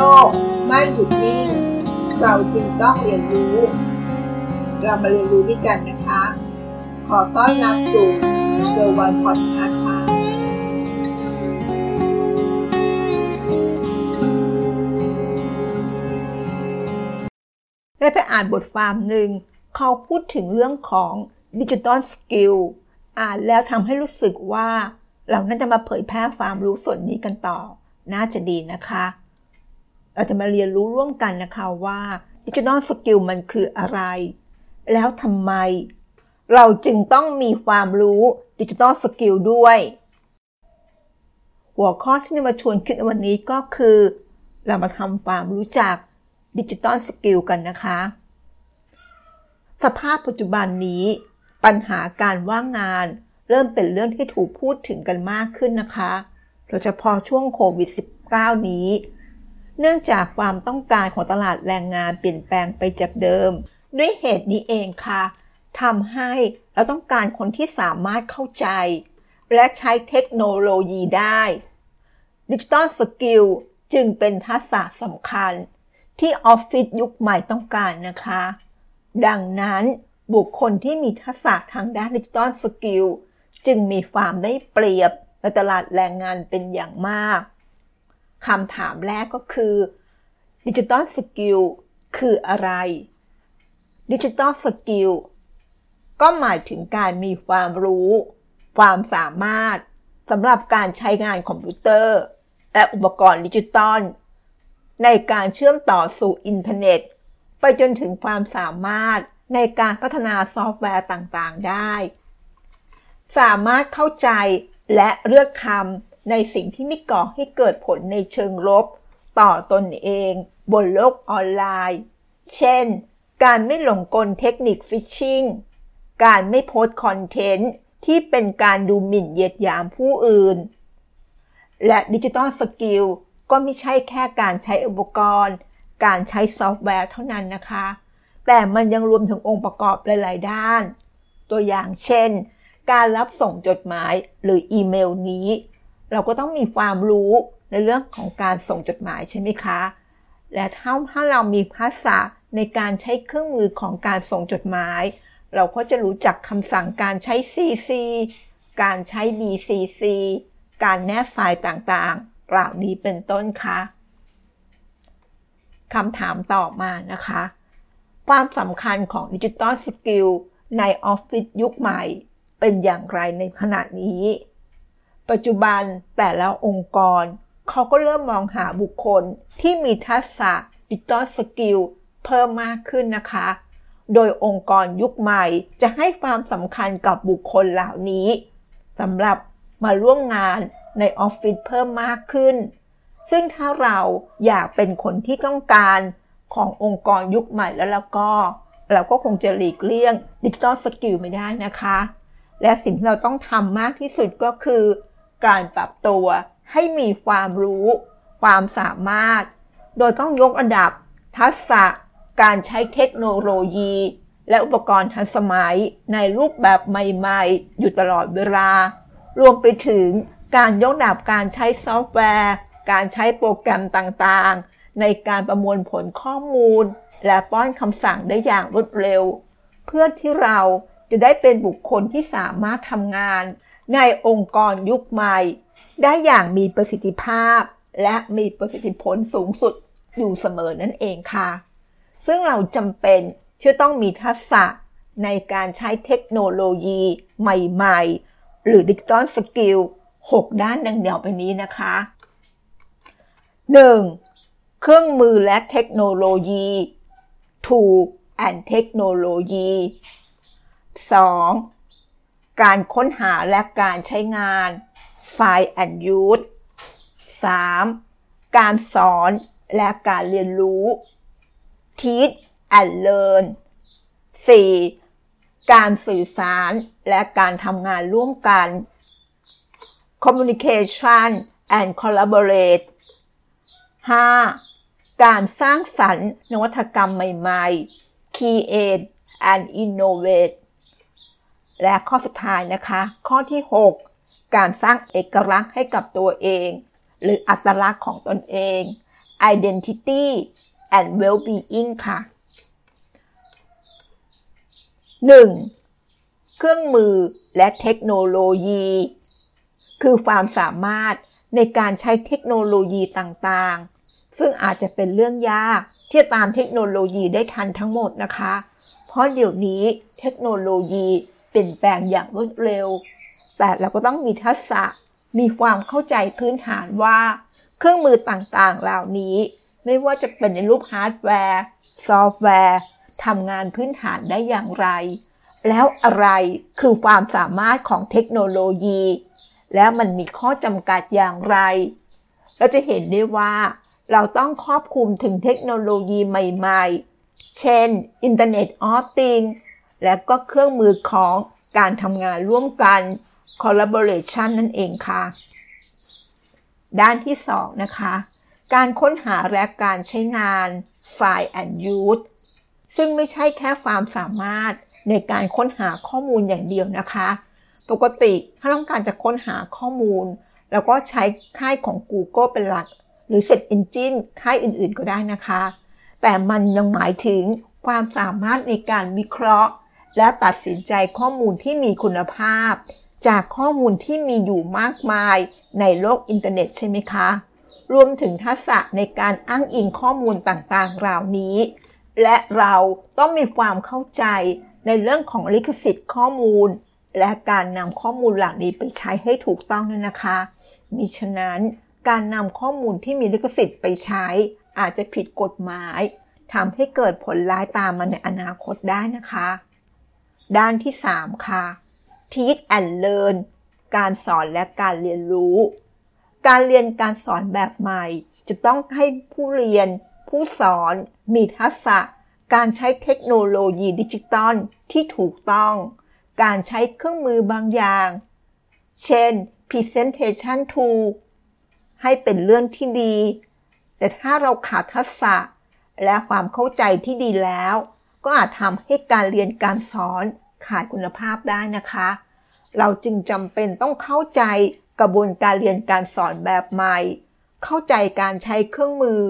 โลกไม่หยุดนิ่ง เราจึงต้องเรียนรู้ เรามาเรียนรู้ด้วยกันนะคะ ขอต้อนรับสู่เซอร์วันพอดคาส์ค่ะได้ไปอ่านบทความหนึ่ง เขาพูดถึงเรื่องของ digital skill อ่านแล้วทำให้รู้สึกว่า เราน่าจะมาเผยแพร่ความรู้ส่วนนี้กันต่อ น่าจะดีนะคะ เราจะมาเรียนรู้ร่วมกันนะคะว่า digital skill มันคืออะไร แล้วทำไม เราจึงต้องมีความรู้ digital skill ด้วย หัวข้อที่จะมาชวนคิดในวันนี้ก็คือ เรามาทำความรู้จัก digital skill กันนะคะ สภาพปัจจุบันนี้ ปัญหาการว่างงาน เริ่มเป็นเรื่องที่ถูกพูดถึงกันมากขึ้นนะคะโดยเฉพาะช่วงโควิด -19 นี้ เนื่องจากความต้องการของตลาดแรงงานเปลี่ยนแปลงไปจากเดิม ด้วยเหตุนี้เองค่ะทำให้เราต้องการคนที่สามารถเข้าใจ และใช้เทคโนโลยีได้ digital skill จึงเป็นทักษะสำคัญ ที่ออฟฟิศยุคใหม่ต้องการนะคะ ดังนั้นบุคคลที่มีทักษะทางด้าน digital skill จึงมีความได้เปรียบในตลาดแรงงานเป็นอย่างมาก คำถามแรกก็คือ digital skill คืออะไร digital skill ก็หมายถึงการมีความรู้ ความสามารถสำหรับการใช้งานคอมพิวเตอร์ และอุปกรณ์ดิจิตอลในการเชื่อมต่อสู่อินเทอร์เน็ต ไปจนถึงความสามารถในการพัฒนาซอฟต์แวร์ต่างๆได้ สามารถเข้าใจและเลือกทำ ในสิ่งที่ไม่ก่อให้เกิดผลในเชิงลบ ต่อตนเอง บนโลกออนไลน์ เช่น การไม่หลงกลเทคนิค phishing การไม่โพสต์คอนเทนต์ที่เป็นการดูหมิ่นเหยียดหยามผู้อื่น และ digital skill ก็ไม่ใช่แค่การใช้อุปกรณ์ การใช้ซอฟต์แวร์เท่านั้นนะคะ แต่มันยังรวมถึงองค์ประกอบหลาย ๆ ด้าน ตัวอย่างเช่น การรับส่งจดหมายหรืออีเมลนี้ เราก็ต้องมีความรู้ในเรื่องของการส่งจดหมายใช่ไหมคะ และถ้าถ้าเรามีภาษาในการใช้เครื่องมือของการส่งจดหมาย เราก็จะรู้จักคำสั่งการใช้ CC การใช้ BCC การแนบไฟล์ต่างๆ เหล่านี้เป็นต้นคะคำถามต่อมานะคะ ความสำคัญของ digital skill ในออฟฟิศยุคใหม่ เป็นอย่างไรในขณะนี้ ปัจจุบันแต่ละองค์กร เขาก็เริ่มมองหาบุคคลที่มีทักษะ digital skill เพิ่มมากขึ้นนะคะ โดยองค์กรยุคใหม่จะให้ความสำคัญกับบุคคลเหล่านี้สำหรับมาร่วมงานในออฟฟิศเพิ่มมากขึ้น ซึ่งถ้าเราอยากเป็นคนที่ต้องการขององค์กรยุคใหม่แล้วแล้วก็ เราก็คงจะหลีกเลี่ยง digital skill ไม่ได้นะคะ และสิ่งที่เราต้องทำมากที่สุดก็คือ การปรับตัว ให้มีความรู้ ความสามารถ โดยต้องยกระดับ ทักษะ การใช้เทคโนโลยี และอุปกรณ์ทันสมัยในรูปแบบใหม่ๆ อยู่ตลอดเวลา รวมไปถึงการยกระดับการใช้ซอฟต์แวร์ การใช้โปรแกรมต่างๆ ในการประมวลผลข้อมูล และป้อนคำสั่งได้อย่างรวดเร็ว เพื่อที่เราจะได้เป็นบุคคลที่สามารถทำงาน ในองค์กรยุคใหม่ ได้อย่างมีประสิทธิภาพ และมีประสิทธิผลสูงสุดอยู่เสมอนั่นเองค่ะ ซึ่งเราจำเป็นที่ต้องมีทักษะในการใช้เทคโนโลยีใหม่ๆ หรือ digital skill 6 ด้านดังเดียวไปนี้นะคะ 1. เครื่องมือและเทคโนโลยี tool and technology 2. การค้นหาและการใช้งาน Find and Use 3. การสอนและการเรียนรู้ Teach and Learn 4. การสื่อสารและการทำงานร่วมกัน Communication and Collaborate 5. การสร้างสรรค์นวัตกรรมใหม่ ๆ Create and Innovate และข้อสุดท้ายนะคะ ข้อที่ 6 การสร้างเอกลักษณ์ให้กับตัวเอง หรืออัตลักษณ์ของตนเอง identity and well-being ค่ะ 1. เครื่องมือและเทคโนโลยี คือความสามารถในการใช้เทคโนโลยีต่างๆ ซึ่งอาจจะเป็นเรื่องยากที่จะตามเทคโนโลยีได้ทันทั้งหมดนะคะ เพราะเดี๋ยวนี้เทคโนโลยี เปลี่ยนแปลงอย่างรวดเร็ว แต่เราก็ต้องมีทักษะมีความเข้าใจพื้นฐานว่า เครื่องมือต่างๆ เหล่านี้ ไม่ว่าจะเป็นในรูปฮาร์ดแวร์ ซอฟต์แวร์ทำงานพื้นฐานได้อย่างไร แล้วอะไรคือความสามารถของเทคโนโลยี แล้วมันมีข้อจำกัดอย่างไร เราจะเห็นได้ว่าเราต้องครอบคลุมถึงเทคโนโลยีใหม่ ๆ เช่น Internet of Things และก็เครื่องมือของการทำงานร่วมกัน collaboration นั่นเองค่ะ ด้านที่ 2 นะคะ การค้นหาและการใช้งาน Find and Use ซึ่งไม่ใช่แค่ความสามารถในการค้นหาข้อมูลอย่างเดียวนะคะ ปกติถ้าต้องการจะค้นหาข้อมูลเราก็ใช้ค่ายของ Google เป็นหลัก หรือ Search Engine ค่ายอื่นๆก็ได้นะคะ แต่มันยังหมายถึงความสามารถในการวิเคราะห์ และตัดสินใจข้อมูลที่มีคุณภาพ จากข้อมูลที่มีอยู่มากมายในโลกอินเทอร์เน็ตใช่ไหมคะ รวมถึงทักษะในการอ้างอิงข้อมูลต่างๆ เหล่านี้ และเราต้องมีความเข้าใจในเรื่องของลิขสิทธิ์ข้อมูล และการนำข้อมูลเหล่านี้ไปใช้ให้ถูกต้องด้วยนะคะมิฉะนั้นการนำข้อมูลที่มีลิขสิทธิ์ไปใช้ อาจจะผิดกฎหมายทำให้เกิดผลร้ายตามมาในอนาคตได้นะคะ ด้านที่ 3 ค่ะ Teach and Learn การสอนและการเรียนรู้ การเรียนการสอนแบบใหม่ จะต้องให้ผู้เรียน ผู้สอนมีทักษะ การใช้เทคโนโลยีดิจิตอลที่ถูกต้อง การใช้เครื่องมือบางอย่าง เช่น Presentation Tool ให้เป็นเรื่องที่ดี แต่ถ้าเราขาดทักษะและความเข้าใจที่ดีแล้ว ก็อาจทำให้การเรียนการสอนขาดคุณภาพได้นะคะ เราจึงจำเป็นต้องเข้าใจกระบวนการเรียนการสอนแบบใหม่ เข้าใจการใช้เครื่องมือ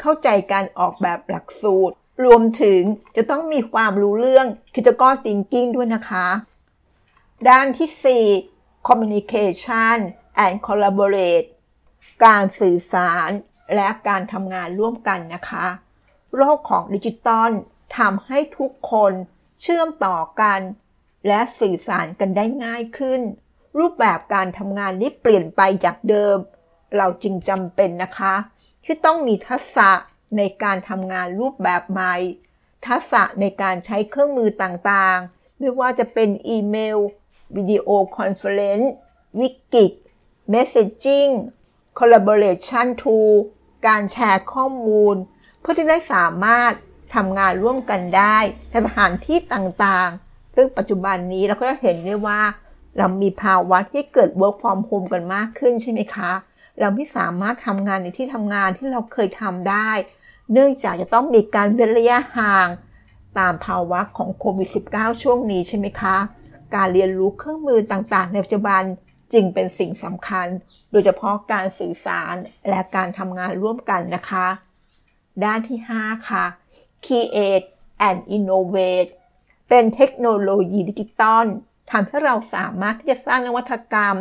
เข้าใจการออกแบบหลักสูตร รวมถึงจะต้องมีความรู้เรื่อง critical thinking ด้วยนะคะ ด้านที่ 4 communication and collaborate การสื่อสารและการทำงานร่วมกันนะคะ โลกของดิจิตอล ทำให้ทุกคนเชื่อมต่อกัน และสื่อสารกันได้ง่ายขึ้น รูปแบบการทำงานนี้เปลี่ยนไปจากเดิม เราจึงจำเป็นนะคะ ที่ต้องมีทักษะในการทำงานรูปแบบใหม่ ทักษะในการใช้เครื่องมือต่างๆ ไม่ว่าจะเป็นอีเมล video conference wiki messaging collaboration tool การแชร์ข้อมูล เพื่อที่ได้สามารถ ทำงานร่วมกันได้ในสถานที่ต่างๆ ซึ่งปัจจุบันนี้เราก็จะเห็นได้ว่า เรามีภาวะที่เกิด work from home กันมากขึ้นใช่ไหมคะ เราไม่สามารถทำงานในที่ทำงานที่เราเคยทำได้ เนื่องจากจะต้องมีการเว้นระยะห่างตามภาวะของโควิด -19 ช่วงนี้ใช่ไหมคะ การเรียนรู้เครื่องมือต่างๆ ในปัจจุบันจึงเป็นสิ่งสำคัญ โดยเฉพาะการสื่อสารและการทำงานร่วมกันนะคะ ด้านที่ 5 ค่ะ Create and Innovate เป็นเทคโนโลยีดิจิตอลทำให้เราสามารถที่จะสร้างนวัตกรรม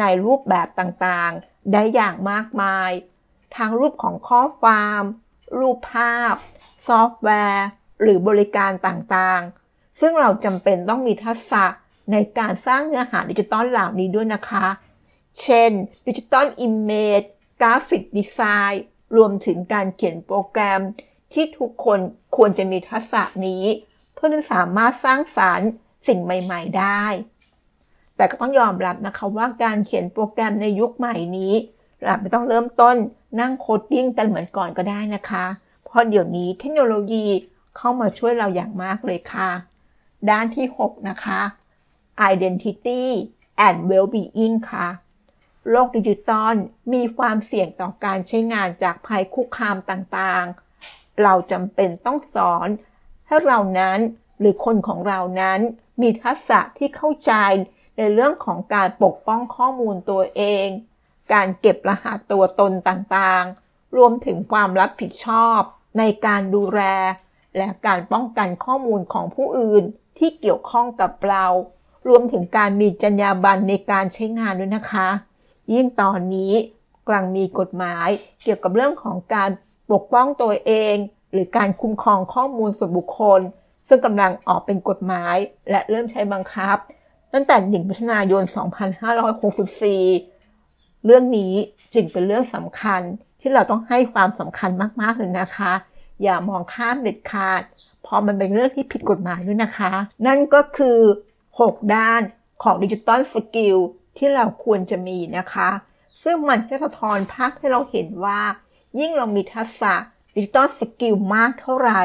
ในรูปแบบต่างๆ ได้อย่างมากมาย ทั้งรูปของข้อความรูปภาพ ซอฟต์แวร์ หรือบริการต่างๆ ซึ่งเราจำเป็นต้องมีทักษะในการสร้างเนื้อหาดิจิตอลเหล่านี้ด้วยนะคะ เช่น digital image graphic design รวมถึงการเขียนโปรแกรม ที่ทุกคนควรจะมีทักษะนี้ เพื่อที่สามารถสร้างสรรค์สิ่งใหม่ ๆ ได้ แต่ก็ต้องยอมรับนะคะว่าการเขียนโปรแกรมในยุคใหม่นี้เราไม่ต้องเริ่มต้นนั่ง coding กันเหมือนก่อนก็ได้นะคะ เพราะเดี๋ยวนี้เทคโนโลยีเข้ามาช่วยเราอย่างมากเลยค่ะ ด้านที่ 6 นะคะ identity and well-being ค่ะ โลกดิจิตอลมีความเสี่ยงต่อการใช้งานจากภัยคุกคามต่างๆ เราจำเป็นต้องสอนให้เรานั้นหรือคนของเรานั้นมีทักษะที่เข้าใจในเรื่องของการปกป้องข้อมูลตัวเอง การเก็บรหัสตัวตนต่างๆ รวมถึงความรับผิดชอบในการดูแล และการป้องกันข้อมูลของผู้อื่นที่เกี่ยวข้องกับเรา รวมถึงการมีจรรยาบรรณในการใช้งานด้วยนะคะ ยิ่งตอนนี้กำลังมีกฎหมายเกี่ยวกับเรื่องของการ ปกป้องตัวเอง หรือการคุ้มครองข้อมูลส่วนบุคคล ซึ่งกำลังออกเป็นกฎหมาย และเริ่มใช้บังคับ ตั้งแต่1มิถุนายน 2564 เรื่องนี้จึงเป็นเรื่องสำคัญที่เราต้องให้ความสำคัญมากๆเลยนะคะ อย่ามองข้ามเด็ดขาดเพราะมันเป็นเรื่องที่ผิดกฎหมายด้วยนะคะ นั่นก็คือ 6 ด้านของ digital skill ที่เราควรจะมีนะคะ ซึ่งมันจะสะท้อนภาพให้เราเห็นว่า ยิ่งเรามีทักษะ digital skill มากเท่าไหร่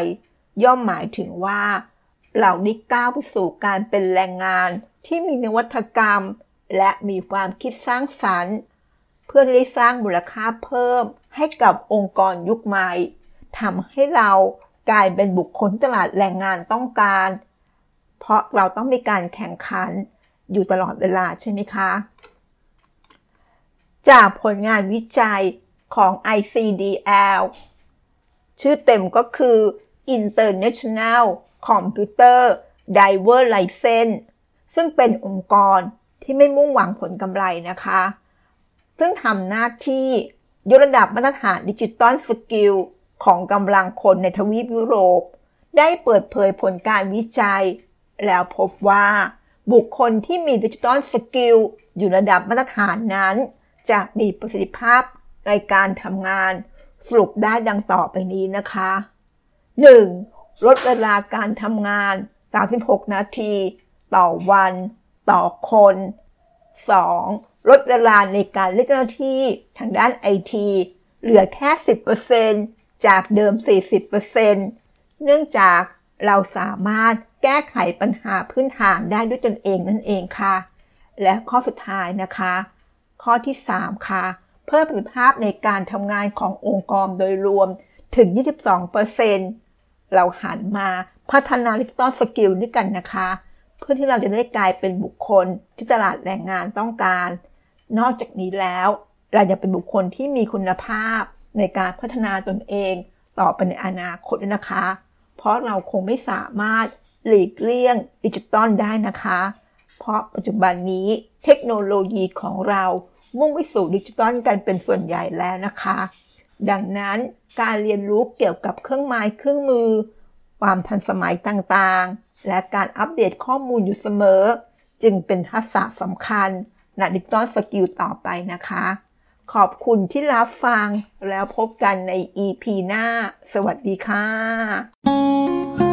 ย่อมหมายถึงว่าเราได้ก้าวไปสู่การเป็นแรงงานที่มีนวัตกรรม และมีความคิดสร้างสรรค์ เพื่อได้สร้างมูลค่าเพิ่ม ให้กับองค์กรยุคใหม่ทำให้เรากลายเป็นบุคคลตลาดแรงงานต้องการ เพราะเราต้องมีการแข่งขันอยู่ตลอดเวลาใช่ไหมคะ จากผลงานวิจัย ของ ICDL ชื่อเต็มก็คือ International Computer Driver License ซึ่งเป็นองค์กรที่ไม่มุ่งหวังผลกำไรนะคะ ซึ่งทำหน้าที่ยกระดับมาตรฐาน digital skill ของกำลังคนในทวีปยุโรป ได้เปิดเผยผลการวิจัย แล้วพบว่าบุคคลที่มี digital skill อยู่ระดับมาตรฐานนั้น จะมีประสิทธิภาพ ในการทำงานสรุปได้ดังต่อไปนี้นะคะ 1. ลดเวลาการทำงาน 36 นาที ต่อวัน ต่อคน 2. ลดเวลาในการเรียกเจ้าหน้าที่ทางด้านไอทีเหลือแค่ 10%จากเดิม 40%เนื่องจากเราสามารถแก้ไขปัญหาพื้นฐานได้ด้วยตนเองนั่นเองค่ะ และข้อสุดท้ายนะคะ ข้อที่ 3 ค่ะ เพิ่มประสิทธิภาพในการทำงานขององค์กรโดยรวมถึง 22%เราหันมาพัฒนา digital skill ด้วยกันนะคะ เพื่อที่เราจะได้กลายเป็นบุคคลที่ตลาดแรงงานต้องการ นอกจากนี้แล้ว เราจะเป็นบุคคลที่มีคุณภาพในการพัฒนาตนเอง ต่อไปในอนาคตนะคะ เพราะเราคงไม่สามารถหลีกเลี่ยงดิจิตอลได้นะคะ เพราะปัจจุบันนี้เทคโนโลยีของเรา มุ่งไปสู่ดิจิตอลกันเป็นส่วนใหญ่แล้วนะคะ ดังนั้นการเรียนรู้เกี่ยวกับเครื่องไม้เครื่องมือ ความทันสมัยต่างๆ และการอัปเดตข้อมูลอยู่เสมอ จึงเป็นทักษะสำคัญใน digital skill ต่อไปนะคะ ขอบคุณที่รับฟังแล้วพบกันใน EP หน้า สวัสดีค่ะ